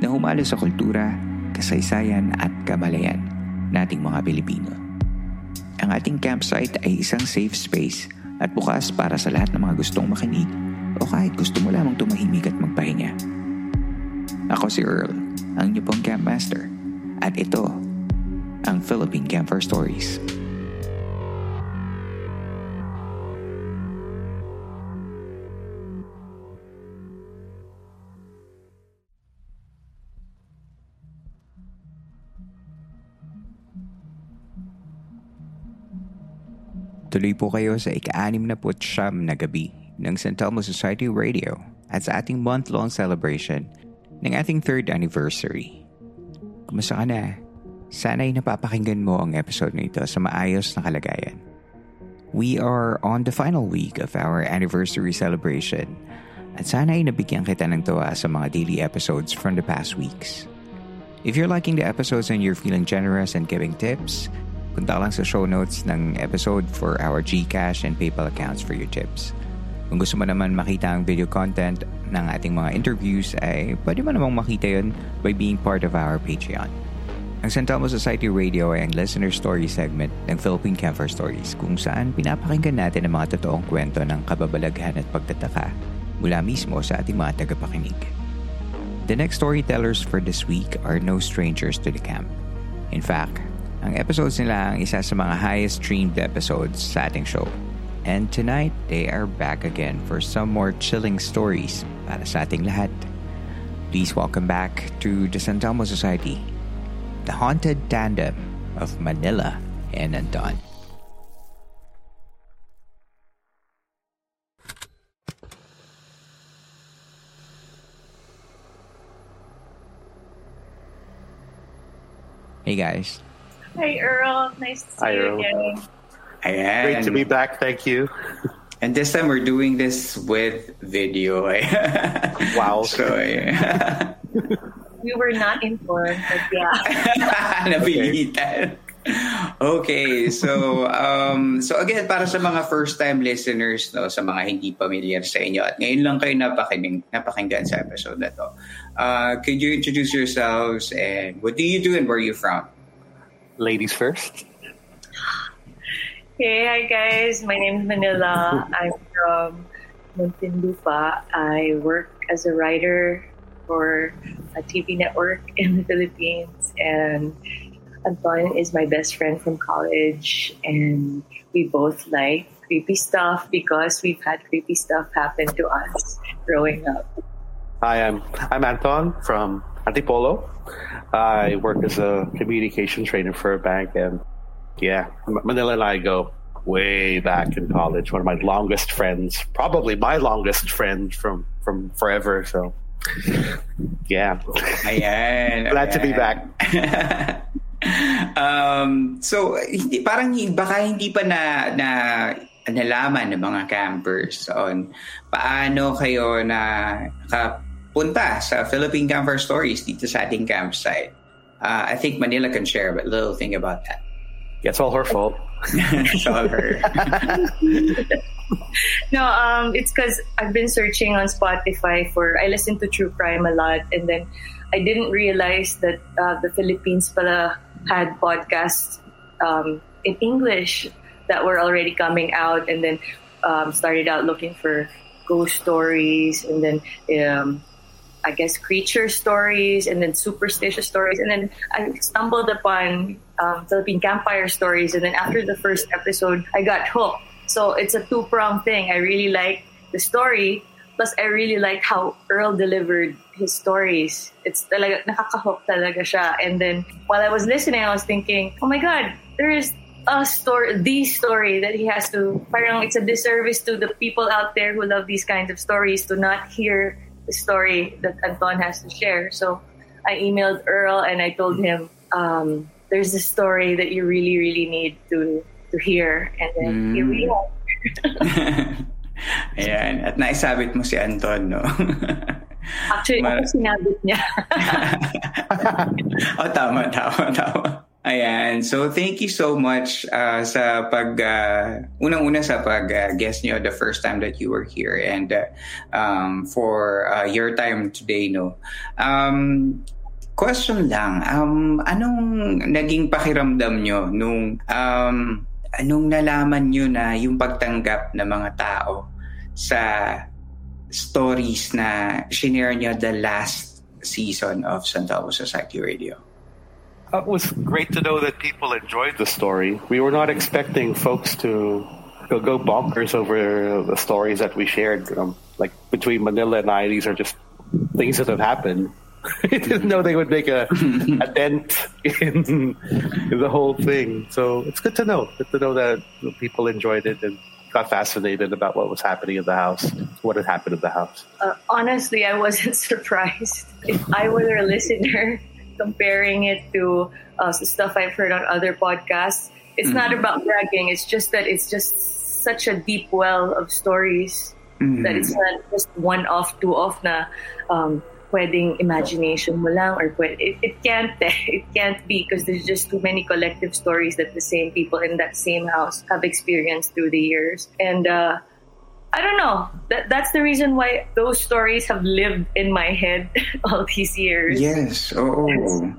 na humalo sa kultura, kasaysayan at kamalayan nating mga Pilipino. Ang ating campsite ay isang safe space at bukas para sa lahat ng mga gustong makinig o kahit gusto mo lamang tumahimik at magpahinga. Ako si Earl, ang niyo pong campmaster. At ito, ang Philippine Camper Stories. Tuloy po kayo sa ika-anim na putsyam na gabi ng St. Telmo Society Radio at sa ating month-long celebration ng ating third anniversary. Kumusta ka na? Sana'y napapakinggan mo ang episode na ito sa maayos na kalagayan. We are on the final week of our anniversary celebration at sana'y nabigyan kita ng tuwa sa mga daily episodes from the past weeks. If you're liking the episodes and you're feeling generous and giving tips, punta lang sa show notes ng episode for our GCash and PayPal accounts for your tips. Kung gusto mo naman makita ang video content ng ating mga interviews ay pwede mo namang makita yun by being part of our Patreon. Ang San Telmo Society Radio ay ang listener story segment ng Philippine Camper Stories kung saan pinapakinggan natin ang mga totoong kwento ng kababalaghan at pagtataka mula mismo sa ating mga tagapakinig. The next storytellers for this week are no strangers to the camp. In fact, ang episodes nila ang isa sa mga highest streamed episodes sa ating show. And tonight, they are back again for some more chilling stories para sa ating lahat. Please welcome back to the San Telmo Society, the haunted tandem of Manila and Anton. Hey guys. Hi, Earl. Nice to see Hi, you Earl. again. Ayan. Great to be back. Thank you. And this time we're doing this with video. eh. Wow. so, eh. We were not informed, but yeah. Napilitan. Okay, so um so again para sa mga first time listeners no sa mga hindi familiar sa inyo at ngayon lang kayo napakinig napakinggan sa episode na to. Uh, could you introduce yourselves and what do you do and where are you from? Ladies first. Hey, hi guys. My name is Manila. I'm from Muntinlupa. I work as a writer for a TV network in the Philippines, and Anton is my best friend from college, and we both like creepy stuff because we've had creepy stuff happen to us growing up. Hi, I'm I'm Anton from Antipolo. I work as a communication trainer for a bank, and yeah, Manila and I go way back in college. One of my longest friends, probably my longest friend from from forever. So yeah, Ayan. glad to be back. um, so, hindi, parang baka hindi pa na, na nalaman ng mga campers on paano kayo na kapunta sa Philippine Camper Stories dito sa ating campsite. Uh, I think Manila can share a little thing about that. It's all her fault. It's all her. No, um, it's because I've been searching on Spotify for. I listen to true crime a lot, and then I didn't realize that uh, the Philippines pala had podcasts um, in English that were already coming out, and then um, started out looking for ghost stories, and then um, I guess creature stories, and then superstitious stories, and then I stumbled upon um, Philippine campfire stories, and then after the first episode, I got hooked So it's a two prong thing. I really like the story, plus I really like how Earl delivered his stories. It's talaga, nakakahook talaga siya. And then while I was listening, I was thinking, oh my God, there is a story, the story that he has to, parang it's a disservice to the people out there who love these kinds of stories to not hear story that Anton has to share. So I emailed Earl and I told him, um, there's a story that you really, really need to to hear. And then mm. here we are. Ayan. At naisabit mo si Anton, no? Actually, Mar- ako sinabit niya. oh, tama, tama, tama. Ayan. So, thank you so much uh, sa pag, uh, unang-una sa pag-guest uh, nyo the first time that you were here and uh, um, for uh, your time today, no? Um, question lang, um, anong naging pakiramdam nyo nung, um, anong nalaman nyo na yung pagtanggap ng mga tao sa stories na shinare nyo the last season of Santa Society Radio? It was great to know that people enjoyed the story. We were not expecting folks to go, go bonkers over the stories that we shared. Um, like between Manila and I, these are just things that have happened. I didn't know they would make a, a dent in, in the whole thing. So it's good to know. Good to know that people enjoyed it and got fascinated about what was happening in the house, what had happened in the house. Uh, honestly, I wasn't surprised. If I were a listener, comparing it to uh, stuff I've heard on other podcasts. It's mm-hmm. not about bragging. It's just that it's just such a deep well of stories mm-hmm. that it's not just one off, two off na um, pwedeng imagination mo lang or pwede, it, it can't it can't be because there's just too many collective stories that the same people in that same house have experienced through the years and uh, I don't know. That that's the reason why those stories have lived in my head all these years. Yes. Oh. So,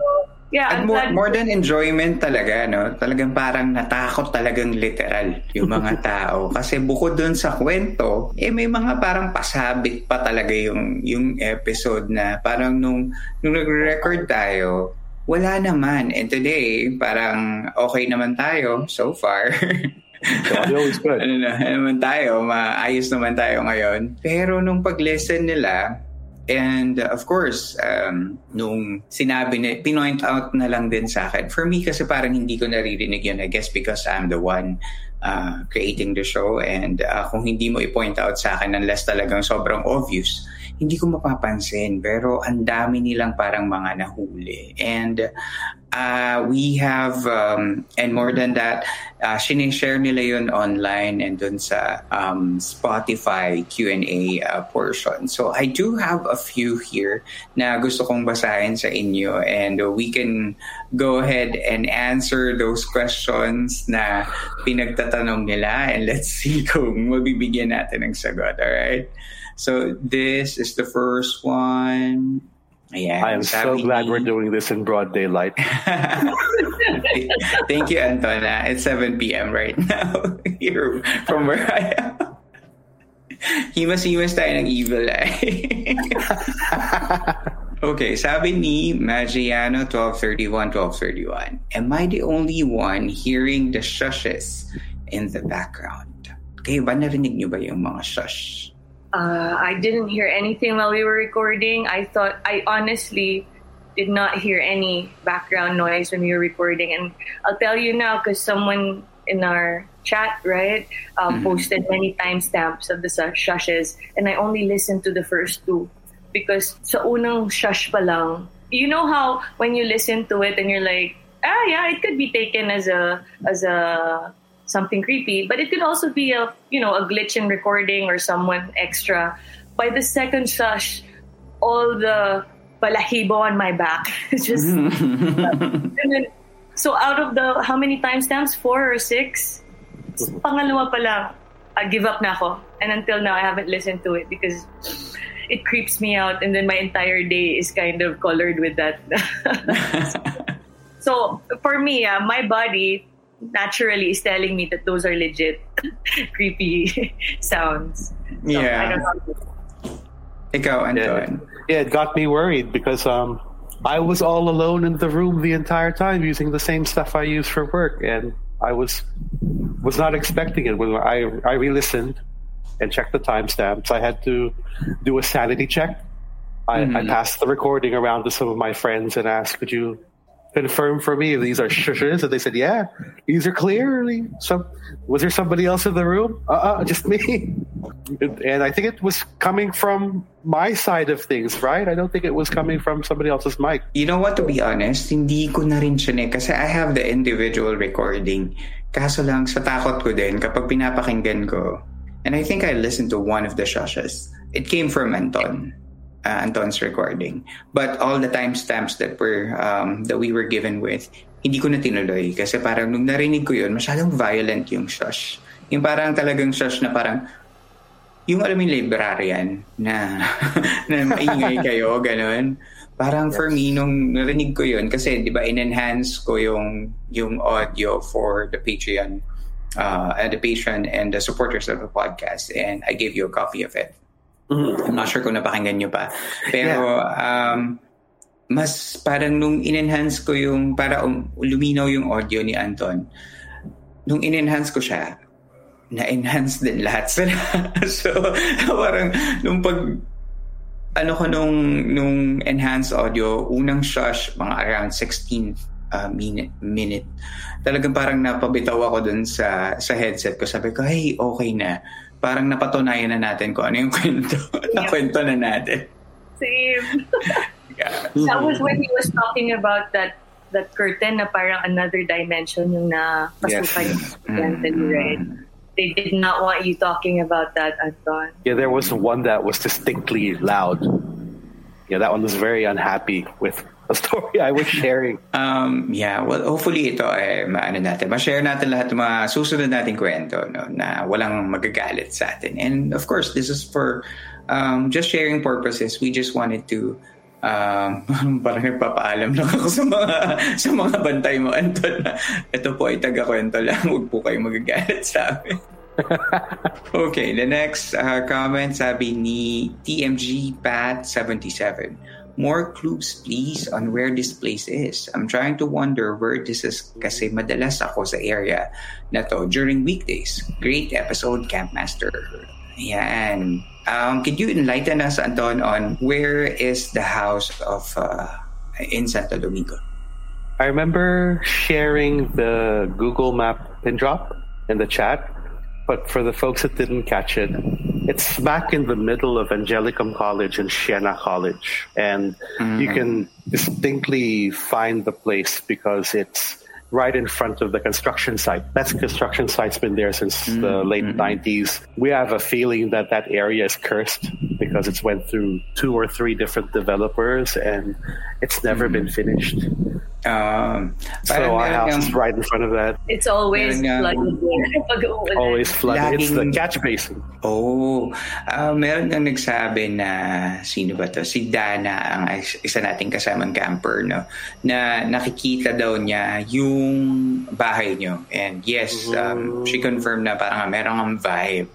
yeah, At more, more than enjoyment talaga, no? Talagang parang natakot talagang literal yung mga tao. Kasi bukod dun sa kwento, eh may mga parang pasabit pa talaga yung, yung episode na parang nung, nung nag-record tayo, wala naman. And today, parang okay naman tayo so far. So, always good. ano na, ano naman tayo, maayos naman tayo ngayon. Pero nung pag-lesson nila, And uh, of course, um, nung sinabi na, pinoint out na lang din sa akin. For me kasi parang hindi ko naririnig yun, I guess because I'm the one uh, creating the show. And uh, kung hindi mo i-point out sa akin unless talagang sobrang obvious, hindi ko mapapansin. Pero ang dami nilang parang mga nahuli. And uh, we have, um, and more than that, uh, sinishare nila yun online and dun sa um, Spotify Q&A uh, portion. So I do have a few here na gusto kong basahin sa inyo and we can go ahead and answer those questions na pinagtatanong nila and let's see kung mabibigyan natin ng sagot, alright? So this is the first one. Yeah, I am so glad we're doing this in broad daylight. Thank you, Antona. It's 7 p.m. right now here from where I am. Himas-himas tayo ng evil eye. okay, sabi ni Magiano 1231-1231, Am I the only one hearing the shushes in the background? Kayo ba narinig niyo ba yung mga shush? Uh, I didn't hear anything while we were recording. I thought, I honestly did not hear any background noise when we were recording. And I'll tell you now, because someone in our chat, right, um, mm-hmm. posted many timestamps of the shushes, and I only listened to the first two. Because sa unang shush pa lang, you know how when you listen to it and you're like, ah, yeah, it could be taken as a as a something creepy, but it could also be a you know a glitch in recording or someone extra. By the second shush, all the balahibo on my back. it's just then, so out of the how many timestamps? Four or six? Pangalawa pa lang, I give up na ako. And until now, I haven't listened to it because it creeps me out, and then my entire day is kind of colored with that. so for me, uh, my body naturally is telling me that those are legit creepy sounds. So, yeah. I don't know. Ikaw, Anton. Yeah, it got me worried because um, I was all alone in the room the entire time using the same stuff I use for work, and I was was not expecting it. When I I re-listened and checked the timestamps, I had to do a sanity check. I, mm-hmm. I passed the recording around to some of my friends and asked, "Could you confirm for me if these are shushes?" And they said, "Yeah, these are clearly some." Was there somebody else in the room? Uh, uh just me. and I think it was coming from my side of things, right? I don't think it was coming from somebody else's mic. You know what? To be honest, hindi ko na rin siya kasi I have the individual recording. Kaso lang sa takot ko din kapag pinapakinggan ko, and I think I listened to one of the shushes. It came from Anton uh, Anton's recording. But all the timestamps that were um, that we were given with, hindi ko na tinuloy kasi parang nung narinig ko yun, masyadong violent yung shush. Yung parang talagang shush na parang yung alam yung librarian na na maingay kayo, ganun. Parang yes. for me, nung narinig ko yun, kasi di ba in-enhance ko yung, yung audio for the Patreon, uh, the patron and the supporters of the podcast, and I gave you a copy of it. Mm-hmm. I'm not sure kung napakinggan nyo pa. Pero, yeah. um, mas parang nung in-enhance ko yung, para um, luminaw yung audio ni Anton, nung in-enhance ko siya, na-enhance din lahat sila. so, parang nung pag, ano ko nung, nung enhanced audio, unang shush, mga around 16 uh, minute, minute, talagang parang napabitaw ako dun sa, sa headset ko. Sabi ko, hey, okay na parang napatunayan na natin kung ano yung kwento. na kwento na natin. Same. yeah. That was when he was talking about that that curtain na parang another dimension yung na pasukay yes. mm-hmm. right? They did not want you talking about that, Anton. Yeah, there was one that was distinctly loud. Yeah, that one was very unhappy with story I was sharing. Um, yeah, well, hopefully ito ay maano natin, ma-share natin lahat ng mga susunod nating kwento no, na walang magagalit sa atin. And of course, this is for um, just sharing purposes. We just wanted to um, parang nagpapaalam lang ako sa mga sa mga bantay mo, Anton. Ito po ay taga-kwento lang. Huwag po kayong magagalit sa amin. okay, the next uh, comment sabi ni TMG Pat 77 more clues please on where this place is. I'm trying to wonder where this is kasi madalas ako sa area na to during weekdays. Great episode, Campmaster. Yan. Um, could you enlighten us, Anton, on where is the house of uh, in Santo Domingo? I remember sharing the Google Map pin drop in the chat, but for the folks that didn't catch it, it's smack in the middle of Angelicum College and Siena College. And mm-hmm. you can distinctly find the place because it's right in front of the construction site. That construction site's been there since mm-hmm. the late mm-hmm. 90s. We have a feeling that that area is cursed because it's went through two or three different developers and it's never mm-hmm. been finished. Um, so our house is right in front of that. It's always flooded. always flooded. It's the catch basin. Oh, uh, meron nang nagsabi na sino ba to? Si Dana ang isa nating kasamang camper no na nakikita daw niya yung bahay niyo. And yes, um, she confirmed na parang merong vibe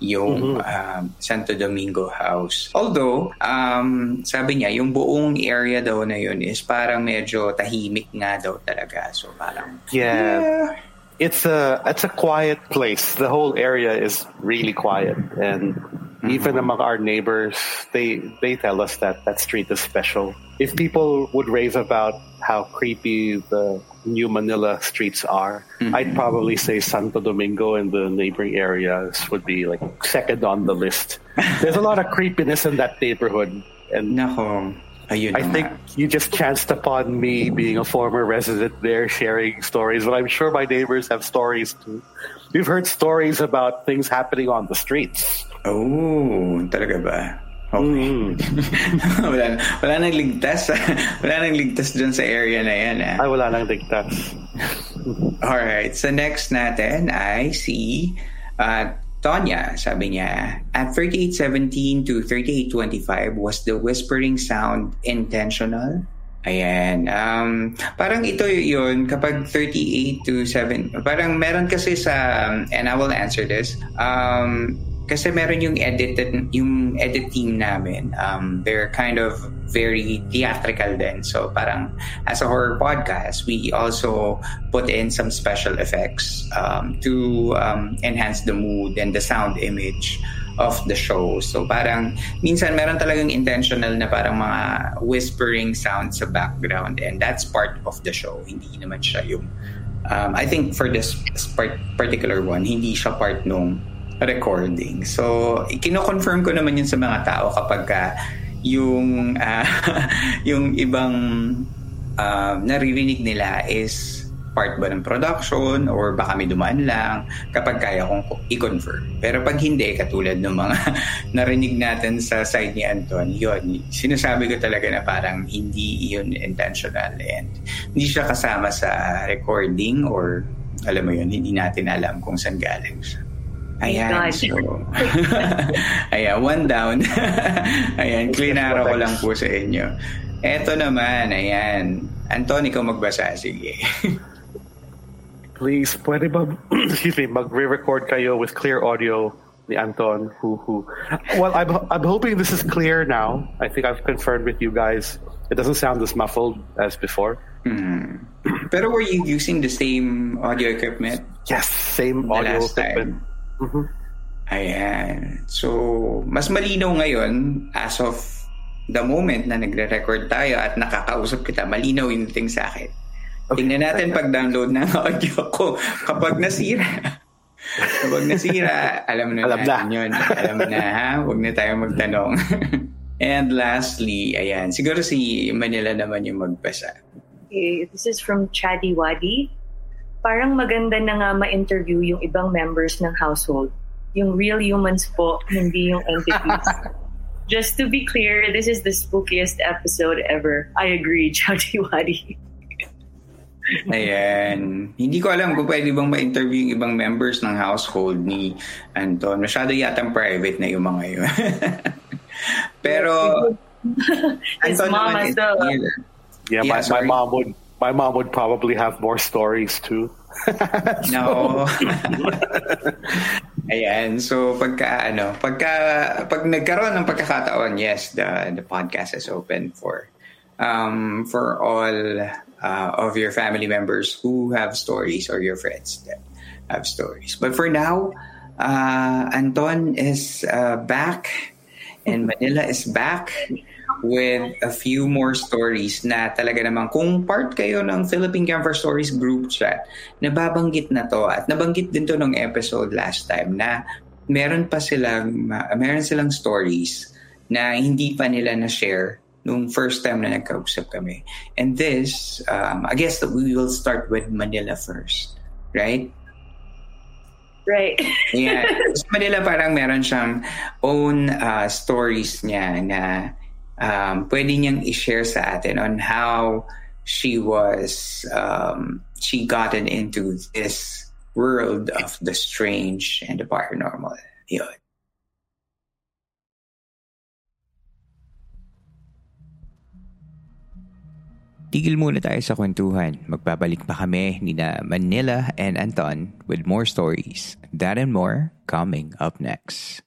yung mm-hmm. um, Santo Domingo House. Although, um, sabi niya, yung buong area daw na yun is parang medyo tahimik nga daw talaga. So parang, yeah. yeah. It's a it's a quiet place. The whole area is really quiet, and mm-hmm. even among our neighbors, they they tell us that that street is special. If people would rave about how creepy the New Manila streets are. Mm-hmm. I'd probably say Santo Domingo and the neighboring areas would be like second on the list. There's a lot of creepiness in that neighborhood, and no. I think you just chanced upon me being a former resident there sharing stories, but I'm sure my neighbors have stories too. We've heard stories about things happening on the streets. Oh, talaga ba? Okay. Mm. wala, wala nang ligtas. wala nang ligtas dun sa area na yan. Eh. Ay, wala nang ligtas. Alright. So next natin ay si uh, Tonya. Sabi niya, at 3817 to 3825, was the whispering sound intentional? Ayan. Um, parang ito yun, kapag 38 to 7, parang meron kasi sa, um, and I will answer this, um, kasi meron yung edit yung edit team namin. Um, they're kind of very theatrical then so parang as a horror podcast we also put in some special effects um, to um, enhance the mood and the sound image of the show. So parang minsan meron talagang intentional na parang mga whispering sounds sa background and that's part of the show. Hindi naman siya yung um, I think for this particular one hindi siya part nung recording. So, kino-confirm ko naman yun sa mga tao kapag ka yung uh, yung ibang uh, naririnig nila is part ba ng production or baka may dumaan lang kapag kaya kong i-confirm. Pero pag hindi, katulad ng mga narinig natin sa side ni Anton, yun, sinasabi ko talaga na parang hindi yun intentional and hindi siya kasama sa recording or alam mo yun, hindi natin alam kung saan galing siya. Ayan. So, ayan, one down. ayan, klinaro ko lang po sa inyo. Eto naman, ayan. Anton, ikaw magbasa. Sige. Please, pwede ba, excuse me, mag-re-record kayo with clear audio ni Anton, who, who, well, I'm, I'm hoping this is clear now. I think I've confirmed with you guys. It doesn't sound as muffled as before. Mm. Pero were you using the same audio equipment? Yes, same audio equipment. Time? Mm-hmm. Ayan. So, mas malinaw ngayon as of the moment na nagre-record tayo at nakakausap kita, malinaw yung thing sa akin. Okay. Tingnan natin pag-download ng audio ko kapag nasira. kapag nasira, alam na alam natin na. yun. Alam na ha, huwag na tayo magtanong. And lastly, ayan, siguro si Manila naman yung magbasa. Okay, this is from Chadi Wadi parang maganda na nga ma-interview yung ibang members ng household. Yung real humans po, hindi yung entities. Just to be clear, this is the spookiest episode ever. I agree, Chadi Wadi. Ayan. Hindi ko alam kung pwede bang ma-interview yung ibang members ng household ni Anton. Masyado yatang private na yung mga yun. Pero, His Anton mom naman is, yeah, yeah, my, my mom would my mom would probably have more stories too. no. Ayan. So pagka ano, pagka pag nagkaroon ng pagkakataon, yes, the the podcast is open for um for all uh, of your family members who have stories or your friends that have stories. But for now, uh, Anton is uh, back and Manila is back with a few more stories na talaga naman kung part kayo ng Philippine Camper Stories group chat, nababanggit na to at nabanggit din to nung episode last time na meron pa silang meron silang stories na hindi pa nila na-share nung first time na nagkausap kami. And this, um, I guess that we will start with Manila first, right? Right. yeah. Sa Manila parang meron siyang own uh, stories niya na um, pwede niyang i-share sa atin on how she was, um, she gotten into this world of the strange and the paranormal. Yun. Tigil muna tayo sa kwentuhan. Magbabalik pa kami ni Manila and Anton with more stories. That and more coming up next.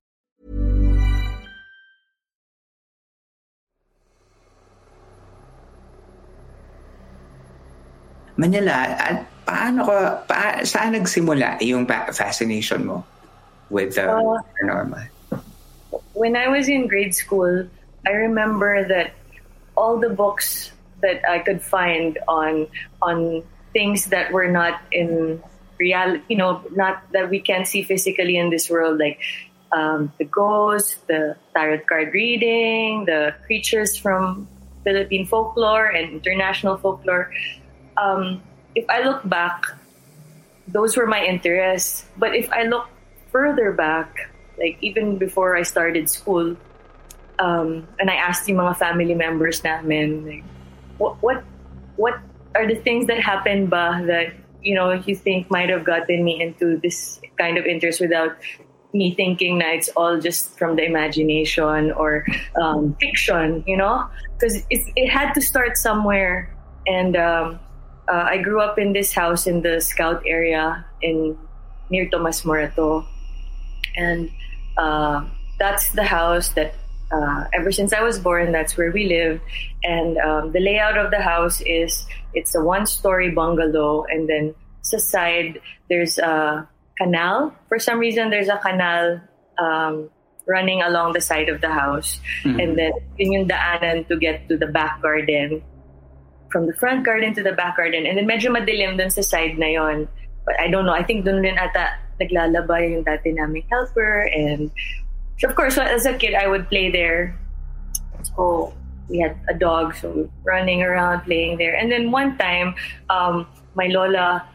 Manila, paano ka, pa, saan nagsimula yung fascination mo with the uh, paranormal? When I was in grade school, I remember that all the books that I could find on on things that were not in reality, you know, not that we can see physically in this world, like um, the ghosts, the tarot card reading, the creatures from Philippine folklore and international folklore. Um, if I look back, those were my interests. But if I look further back, like even before I started school, um, and I asked the mga family members namin, like, what, what, what are the things that happened ba that, you know, you think might have gotten me into this kind of interest without me thinking that it's all just from the imagination or um, fiction, you know? Because it, it had to start somewhere. And um, uh, I grew up in this house in the Scout area in near Tomas Morato. And uh, that's the house that uh, ever since I was born, that's where we live. And um, the layout of the house is it's a one-story bungalow, and then sa side there's a canal. For some reason, there's a canal um, running along the side of the house, mm-hmm. and then yun yung daanan to get to the back garden. From the front garden to the back garden, and then medyo madilim dun sa side na yon. But I don't know. I think dun rin ata naglalaba yung dati naming helper and so of course, as a kid, I would play there. So we had a dog, so we running around playing there. And then one time, um, my lola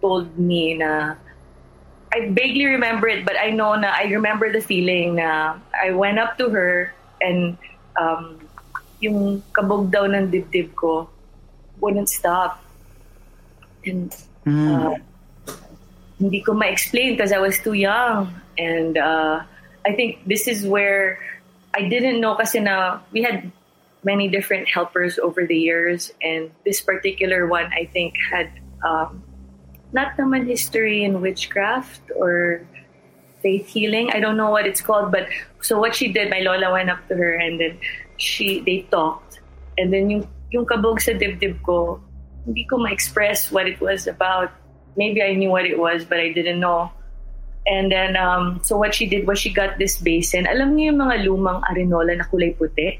told me na I vaguely remember it, but I know na I remember the feeling na I went up to her and um, yung kabog daw ng dibdib ko wouldn't stop. And mm. uh, hindi ko ma-explain because I was too young. And uh, I think this is where I didn't know kasi na we had many different helpers over the years and this particular one I think had um, not naman history in witchcraft or faith healing. I don't know what it's called, but so what she did, my lola went up to her and then she they talked and then yung yung kabog sa dibdib ko, hindi ko ma-express what it was about. Maybe I knew what it was, but I didn't know. And then, um, so what she did was she got this basin. Alam niyo yung mga lumang arenola na kulay puti?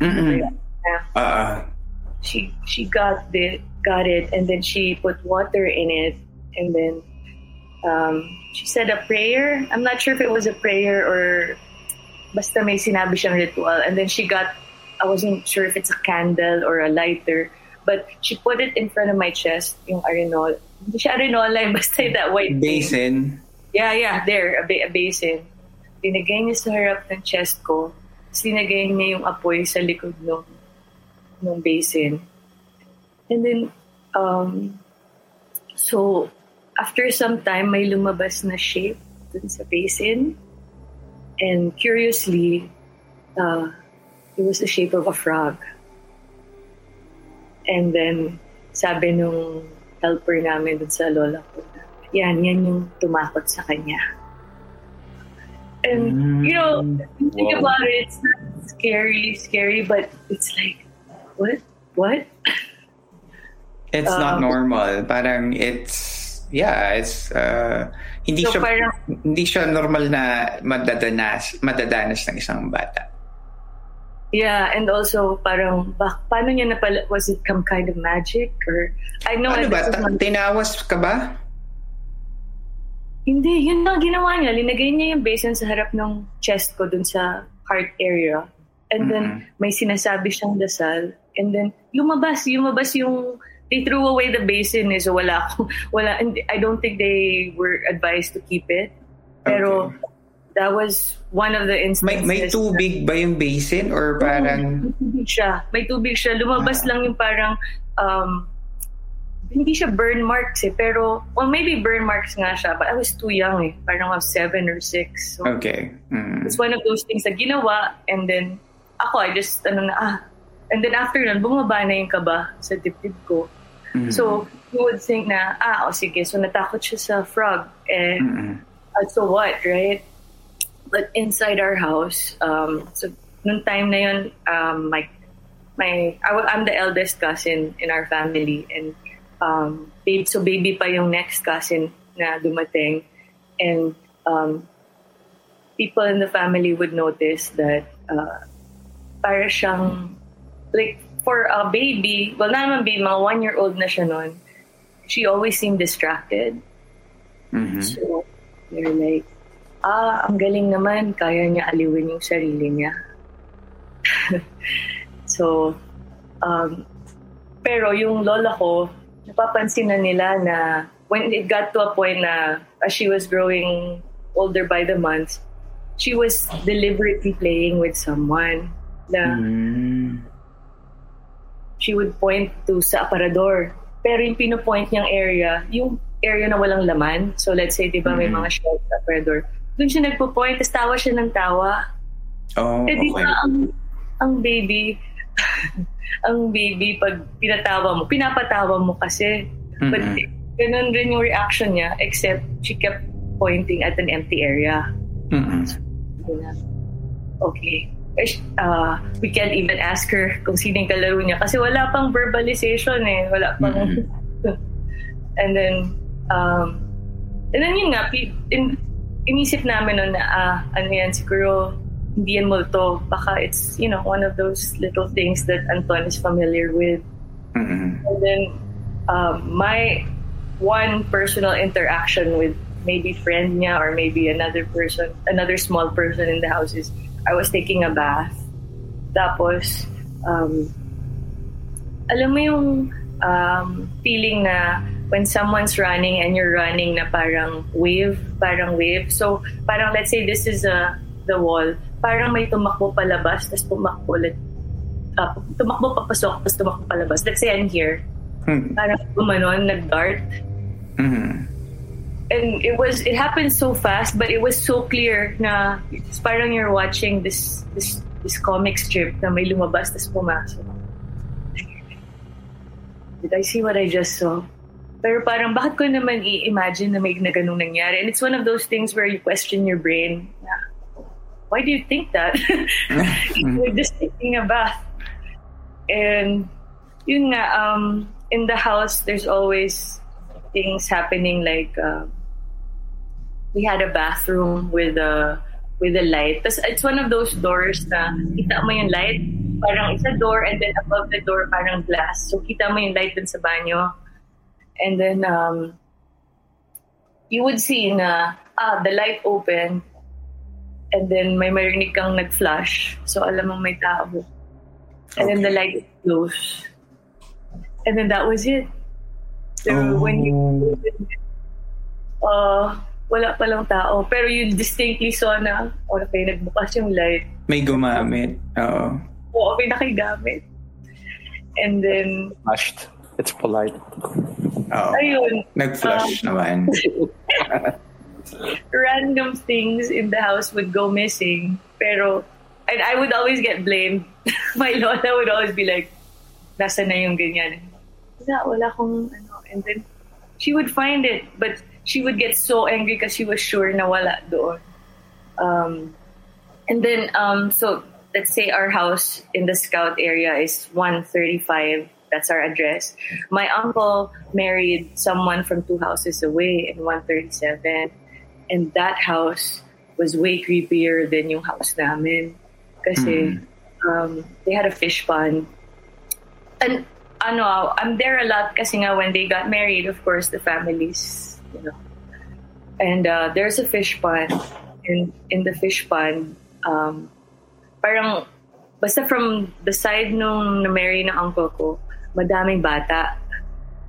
Mm-hmm. Uh, she she got the got it, and then she put water in it, and then um, she said a prayer. I'm not sure if it was a prayer or basta may sinabi siyang ritual. And then she got, I wasn't sure if it's a candle or a lighter, but she put it in front of my chest, yung arenol. Hindi siya arenola, basta that white Basin. Thing. Yeah, yeah, there, a, ba- a basin. Dinagay niya sa harap ng chest ko. Tapos dinagay niya yung apoy sa likod ng, ng basin. And then, um, so, after some time, may lumabas na shape dun sa basin. And curiously, uh, it was the shape of a frog. And then, sabi nung helper namin dun sa lola ko, yan, yan yung tumakot sa kanya. And, mm. you know, think wow. about it, it's not scary, scary, but it's like, what? What? It's um, not normal. Parang it's, yeah, it's, uh, hindi so siya, parang, hindi siya normal na madadanas, madadanas ng isang bata. Yeah, and also parang bak, paano niya napala was it some kind of magic or I know ano ba? Ta- tinawas ka ba? Hindi, yun na ginawa niya. Linagay niya yung basin sa harap ng chest ko dun sa heart area. And mm-hmm. then, may sinasabi siyang dasal. And then, lumabas, lumabas yung, they threw away the basin eh, so wala akong, wala, I don't think they were advised to keep it. Pero, okay. that was one of the instances. May, may tubig ba yung basin or parang... may tubig siya. May tubig siya. Lumabas ah. lang yung parang, um, hindi siya burn marks eh, pero, well, maybe burn marks nga siya, but I was too young eh. Parang I was seven or six. So okay. Mm. It's one of those things na ginawa, and then, ako, I just, ano na, ah. And then after nun, bumaba na yung kaba sa dibdib ko. Mm. So, you would think na, ah, oh, sige, so natakot siya sa frog. Eh, mm uh, so what, right? But inside our house, um, so, nung time na yun, um, my, my, I, I'm the eldest cousin in our family, and um, babe, so baby pa yung next cousin na dumating. And um, people in the family would notice that uh, para siyang, like, for a baby, well, not naman baby, mga one-year-old na siya noon, she always seemed distracted. Mhm. So, they're like, ah, ang galing naman, kaya niya aliwin yung sarili niya. so, um, pero yung lola ko, napapansin na nila na when it got to a point na as she was growing older by the months, she was deliberately playing with someone. Na Mm. She would point to sa aparador. Pero yung pinopoint niyang area, yung area na walang laman. So let's say, di ba, may Mhm. mga shelves sa aparador. Doon siya nagpo-point, tapos tawa siya ng tawa. Oh, Eh di okay. ba, ang, ang baby, ang baby, pag pinatawa mo, pinapatawa mo kasi. But Mhm. ganun rin yung reaction niya, except she kept pointing at an empty area. Mhm. Sabi na, okay. Uh, we can't even ask her kung sino yung kalaro niya kasi wala pang verbalization eh. Wala pang... and then, um, and then yun nga, in, inisip namin nun na, ah, ano yan, siguro hindi yan multo. Baka it's, you know, one of those little things that Anton is familiar with. Mhm. And then um, my one personal interaction with maybe friend niya or maybe another person, another small person in the house is I was taking a bath. Tapos, um, alam mo yung um, feeling na when someone's running and you're running na parang wave, parang wave. So, parang let's say this is a, the wall, parang may tumakbo palabas, tapos tumakbo ulit. Uh, tumakbo papasok, tapos tumakbo palabas. Let's say I'm here. Hmm. Parang gumanon, nag-dart. Mhm. And it was, it happened so fast, but it was so clear na it's parang you're watching this, this, this comic strip na may lumabas, tapos pumasok. Did I see what I just saw? Pero parang bakit ko naman i-imagine na may na ganung nangyari? And it's one of those things where you question your brain. Na, Why do you think that? You're just taking a bath. And yun nga, um, in the house, there's always things happening like uh, we had a bathroom with a with a light. Tapos it's one of those doors na kita mo yung light, parang isa door and then above the door parang glass. So kita mo yung light dun sa banyo. And then um, you would see na ah, the light open and then may marinig kang nag-flash. So alam mo may tao. And then the light is closed, And then that was it. So when you uh, wala palang tao. Pero you distinctly saw na, o okay, nagbukas yung light. May gumamit. Oo. Oo, may nakigamit. And then, Flushed. It's polite. Oo. ayun, Nag-flush Um, naman. random things in the house would go missing. Pero, and I would always get blamed. My lola would always be like, nasa na yung ganyan. Wala, wala kong ano. And then, she would find it. But she would get so angry because she was sure na wala doon. Um, and then, um, so, let's say our house in the scout area is 135. That's our address. My uncle married someone from two houses away in 137. And that house was way creepier than yung house namin. Kasi um, they had a fish pond. And ano, I'm there a lot kasi nga when they got married, of course, the families, you know. And uh, there's a fish pond. And in the fish pond, um, parang, basta from the side nung na-marry ng uncle ko, madaming bata.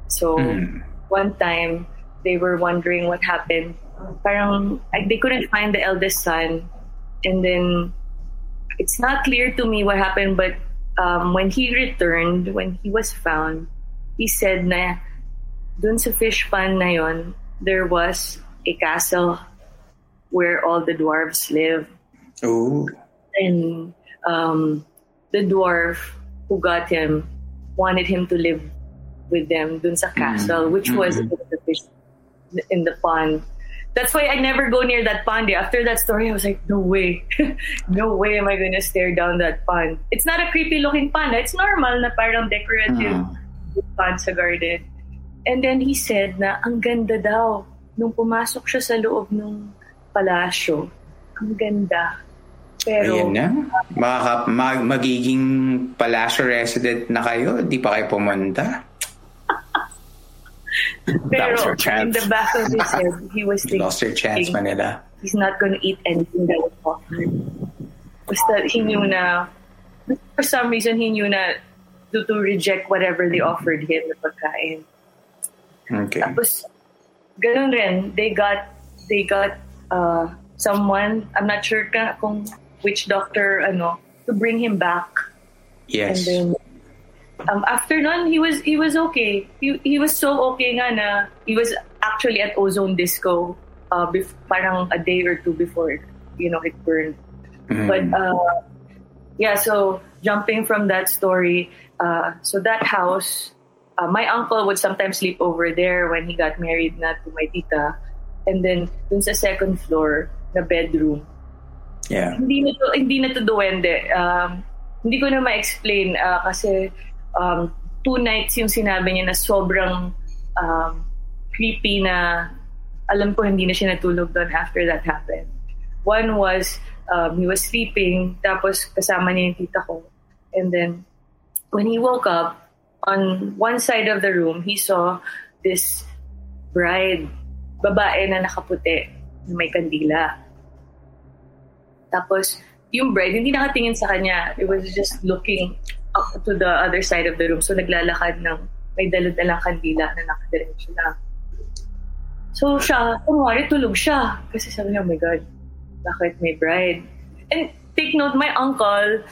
So, Mm. one time, they were wondering what happened. Parang, like, they couldn't find the eldest son. And then, it's not clear to me what happened, but um, when he returned, when he was found, he said na dun sa fish pond na yon, there was a castle where all the dwarves live. Oo. And um, the dwarf who got him wanted him to live with them dun sa castle, which was in the fish in the pond. That's why I never go near that pond. eh. After that story, I was like, no way. no way am I going to stare down that pond. It's not a creepy looking pond. It's normal na parang decorative pond sa garden. And then he said na ang ganda daw. Nung pumasok siya sa loob ng palasyo, ang ganda. Pero, Ayan na. Makaka, mag, magiging palasyo resident na kayo. Di pa kayo pumunta. pero in the back of his head, he was thinking, Lost your chance, Manila. he's not going to eat anything that was offered. Basta he knew na, for some reason, he knew na to, to reject whatever they offered him na pagkain. Okay. Tapos, ganun rin, they got, they got uh, someone, I'm not sure ka, kung which doctor, ano, to bring him back. Yes. And then, um, after nun, he was, he was okay. He, he was so okay nga na, he was actually at Ozone Disco, uh, bef- parang a day or two before, you know, it burned. But, uh, yeah, so jumping from that story, uh, so that house, uh, my uncle would sometimes sleep over there when he got married na to my tita. And then, dun sa second floor, na bedroom, Yeah. hindi na to, hindi na to duwende. Um, hindi ko na ma-explain uh, kasi um, two nights yung sinabi niya na sobrang um, creepy na alam ko hindi na siya natulog doon after that happened. One was um, he was sleeping tapos kasama niya yung tita ko. And then when he woke up, on one side of the room, he saw this bride, babae na nakaputi, na may kandila. Tapos, yung bride, hindi nakatingin sa kanya. It was just looking up to the other side of the room. So, naglalakad ng may dalad-dalang kandila na nakadiretso lang. So, siya, kunwari, tulog siya. Kasi sabi niya, oh my God, bakit may bride? And take note, my uncle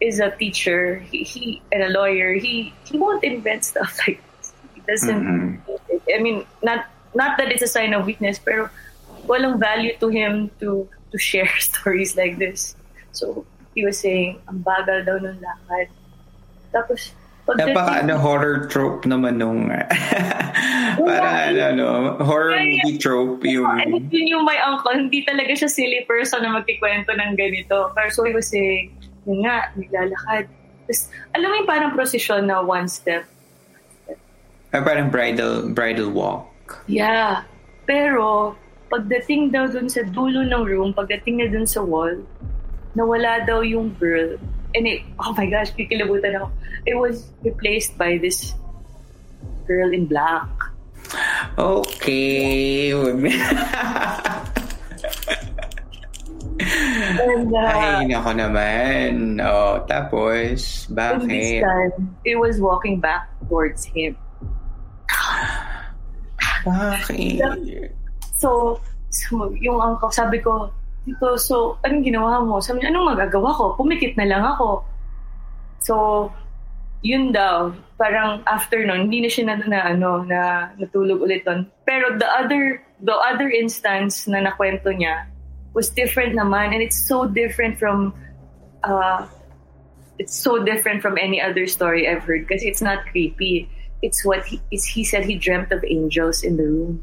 is a teacher he, he and a lawyer. He he won't invent stuff like this. He doesn't. I mean, not not that it's a sign of weakness, pero walang value to him to to share stories like this. So he was saying, ang bagal daw ng lakad. Tapos, Napaka ano, horror trope naman nung para ano, no, horror Yeah, yeah. movie trope yung And yun yung my uncle, hindi talaga siya silly person na magkikwento ng ganito. Pero so he was saying, yun nga, naglalakad. Tapos, alam mo yung parang prosesyon na one step. ah, parang bridal bridal walk. Yeah. Pero, pagdating daw dun sa dulo ng room, pagdating niya dun sa wall, nawala daw yung girl. And it, oh my gosh, kikilabutan ako. It was replaced by this girl in black. Okay. And, uh, Ay, nako naman. Oh, tapos, bakit? time, it was walking back towards him. Bakit? So, so yung uncle, sabi ko, dito, so, anong ginawa mo? Sabi niya, anong magagawa ko? Pumikit na lang ako. So, yun daw, parang after nun, hindi na siya na, na, ano, na natulog ulit doon. Pero the other, the other instance na nakwento niya was different naman and it's so different from uh, it's so different from any other story I've heard because it's not creepy. It's what he, it's, he said he dreamt of angels in the room.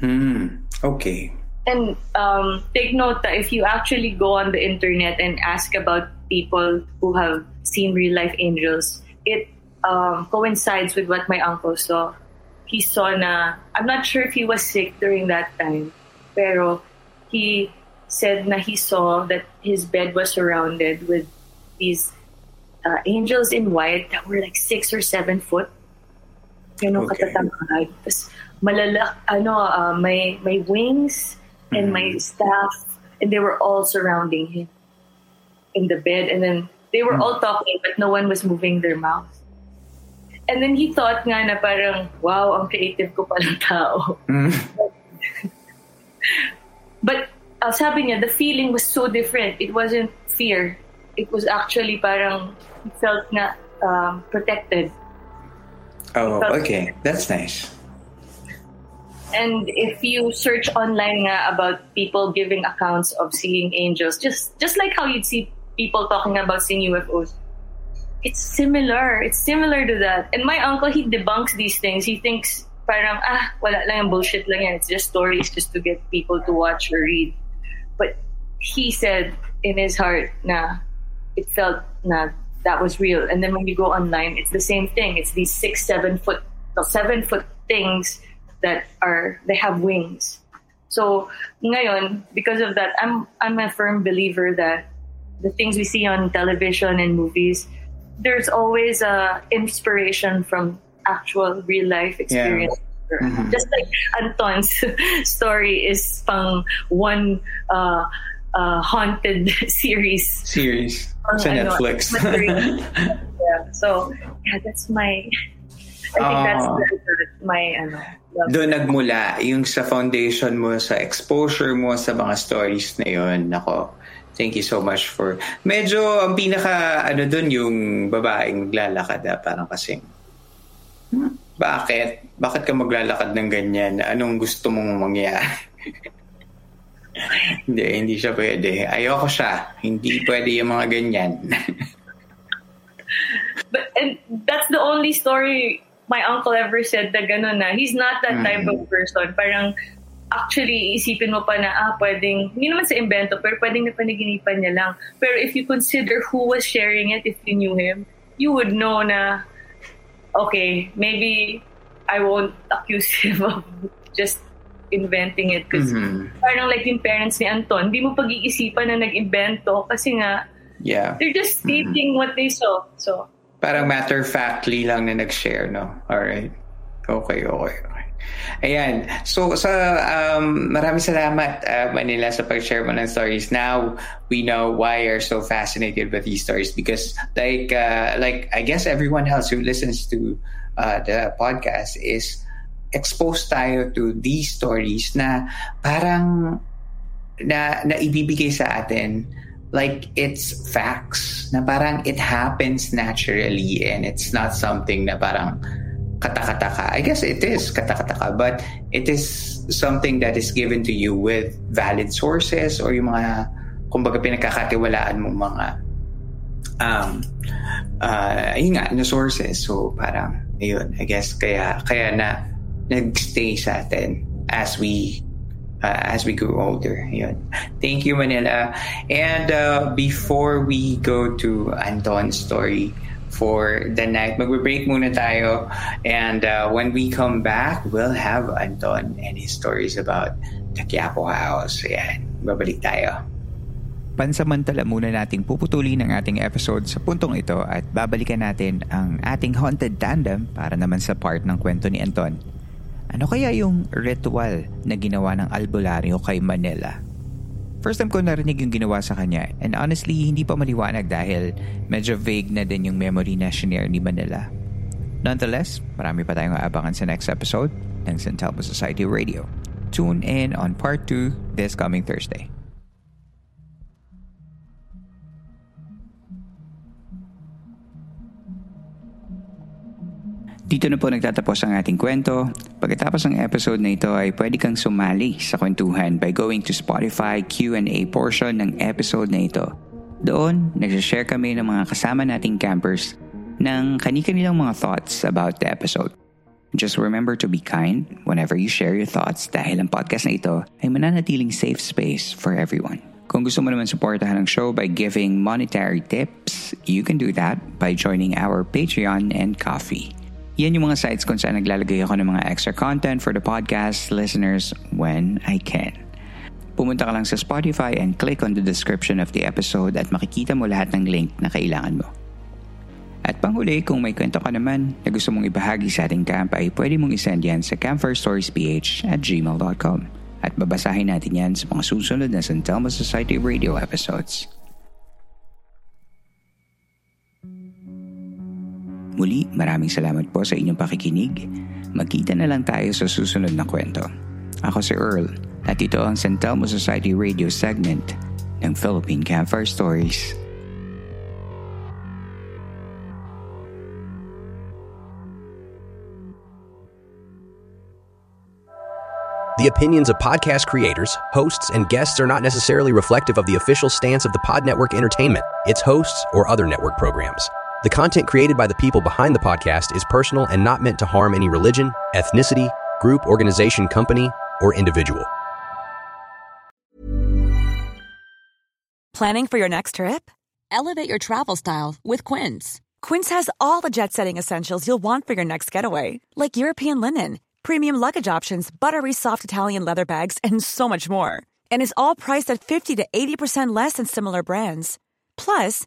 Hmm. Okay. And um, take note that if you actually go on the internet and ask about people who have seen real life angels, it um, coincides with what my uncle saw. He saw na, I'm not sure if he was sick during that time, pero he said na he saw that his bed was surrounded with these uh, angels in white that were like six or seven foot. Ganun Okay. katatangkad. Tapos malala, ano, uh, may, may wings and my staff and they were all surrounding him in the bed and then they were all talking but no one was moving their mouth. And then he thought nga na parang, wow, ang creative ko palang tao. But uh, sabi niya, the feeling was so different. It wasn't fear. It was actually parang he felt na um, protected. Oh, okay. That's nice. And if you search online nga about people giving accounts of seeing angels, just just like how you'd see people talking about seeing UFOs, it's similar. It's similar to that. And my uncle, he debunks these things. He thinks parang, ah, wala lang yung bullshit lang yan. It's just stories just to get people to watch or read. But he said in his heart nah, it felt nah, that was real. And then when you go online, it's the same thing. It's these six, seven foot seven foot things that are they have wings. So ngayon, because of that, I'm I'm a firm believer that the things we see on television and movies, there's always a inspiration from actual real life experience. Yeah. Mm-hmm. Just like Anton's story is pang one uh, uh, haunted series. Series sa Netflix. yeah. So yeah, that's my I think that's uh, my ano. Doon nagmula yung sa foundation mo, sa exposure mo sa mga stories na yun. Nako, thank you so much for... Medyo ang pinaka ano doon yung babaeng maglalakad ah, parang kasing bakit? Bakit ka maglalakad ng ganyan? Anong gusto mong mangyari? hindi, hindi siya pwede. Ayoko siya. Hindi pwede yung mga ganyan. But and that's the only story my uncle ever said na gano'n na he's not that type mm. of person. Parang actually isipin mo pa na ah pwedeng hindi naman sa invento pero pwedeng na panaginipan niya lang. Pero if you consider who was sharing it if you knew him, you would know na okay, maybe I won't accuse him of just inventing it because mm-hmm. parang like yung parents ni Anton, hindi mo pag-iisipan na nag-invento kasi nga yeah. they're just stating mm-hmm. what they saw. So Parang matter-factly lang na nag-share, no? Alright. Okay, okay. Ayan. So, sa um, maraming salamat, uh, Manila, sa pag-share mo ng stories. Now, we know why you're so fascinated with these stories because like, uh, like I guess everyone else who listens to uh, the podcast is exposed tayo to these stories na parang na, na ibibigay sa atin like it's facts na parang it happens naturally and it's not something na parang katakataka. I guess it is katakataka, but it is something that is given to you with valid sources or yung mga kumbaga pinagkakatiwalaan mong mga um uh, yun nga, na sources. So parang ayun, I guess kaya kaya na nagstay sa atin as we uh, as we grow older. Yun. Thank you, Manila. And uh, before we go to Anton's story for the night, mag-break muna tayo. And uh, when we come back, we'll have Anton and his stories about the Quiapo House. Ayan, babalik tayo. Pansamantala muna nating puputulin ang ating episode sa puntong ito at babalikan natin ang ating haunted tandem para naman sa part ng kwento ni Anton ano kaya yung ritual na ginawa ng albularyo kay Manila? First time ko narinig yung ginawa sa kanya and honestly hindi pa maliwanag dahil medyo vague na din yung memory na shinare ni Manila. Nonetheless, marami pa tayong aabangan sa next episode ng San Telmo Society Radio. Tune in on part 2 this coming Thursday. Dito na po nagtatapos ang ating kwento. Pagkatapos ng episode na ito ay pwede kang sumali sa kwentuhan by going to Spotify Q&A portion ng episode na ito. Doon, nagsashare kami ng mga kasama nating campers ng kani-kanilang mga thoughts about the episode. Just remember to be kind whenever you share your thoughts dahil ang podcast na ito ay mananatiling safe space for everyone. Kung gusto mo naman supportahan ang show by giving monetary tips, you can do that by joining our Patreon and Coffee. Yan yung mga sites kung saan naglalagay ako ng mga extra content for the podcast listeners when I can. Pumunta ka lang sa Spotify and click on the description of the episode at makikita mo lahat ng link na kailangan mo. At panghuli, kung may kwento ka naman na gusto mong ibahagi sa ating camp ay pwede mong isend yan sa campfirestoriesph at gmail.com at babasahin natin yan sa mga susunod na San Telmo Society Radio episodes. Muli, maraming salamat po sa inyong pakikinig. Magkita na lang tayo sa susunod na kwento. Ako si Earl at ito ang San Telmo Society Radio segment ng Philippine Campfire Stories. The opinions of podcast creators, hosts, and guests are not necessarily reflective of the official stance of the Pod Network Entertainment, its hosts, or other network programs. The content created by the people behind the podcast is personal and not meant to harm any religion, ethnicity, group, organization, company, or individual. Planning for your next trip? Elevate your travel style with Quince. Quince has all the jet setting essentials you'll want for your next getaway, like European linen, premium luggage options, buttery soft Italian leather bags, and so much more. And is all priced at 50 to 80% less than similar brands. Plus,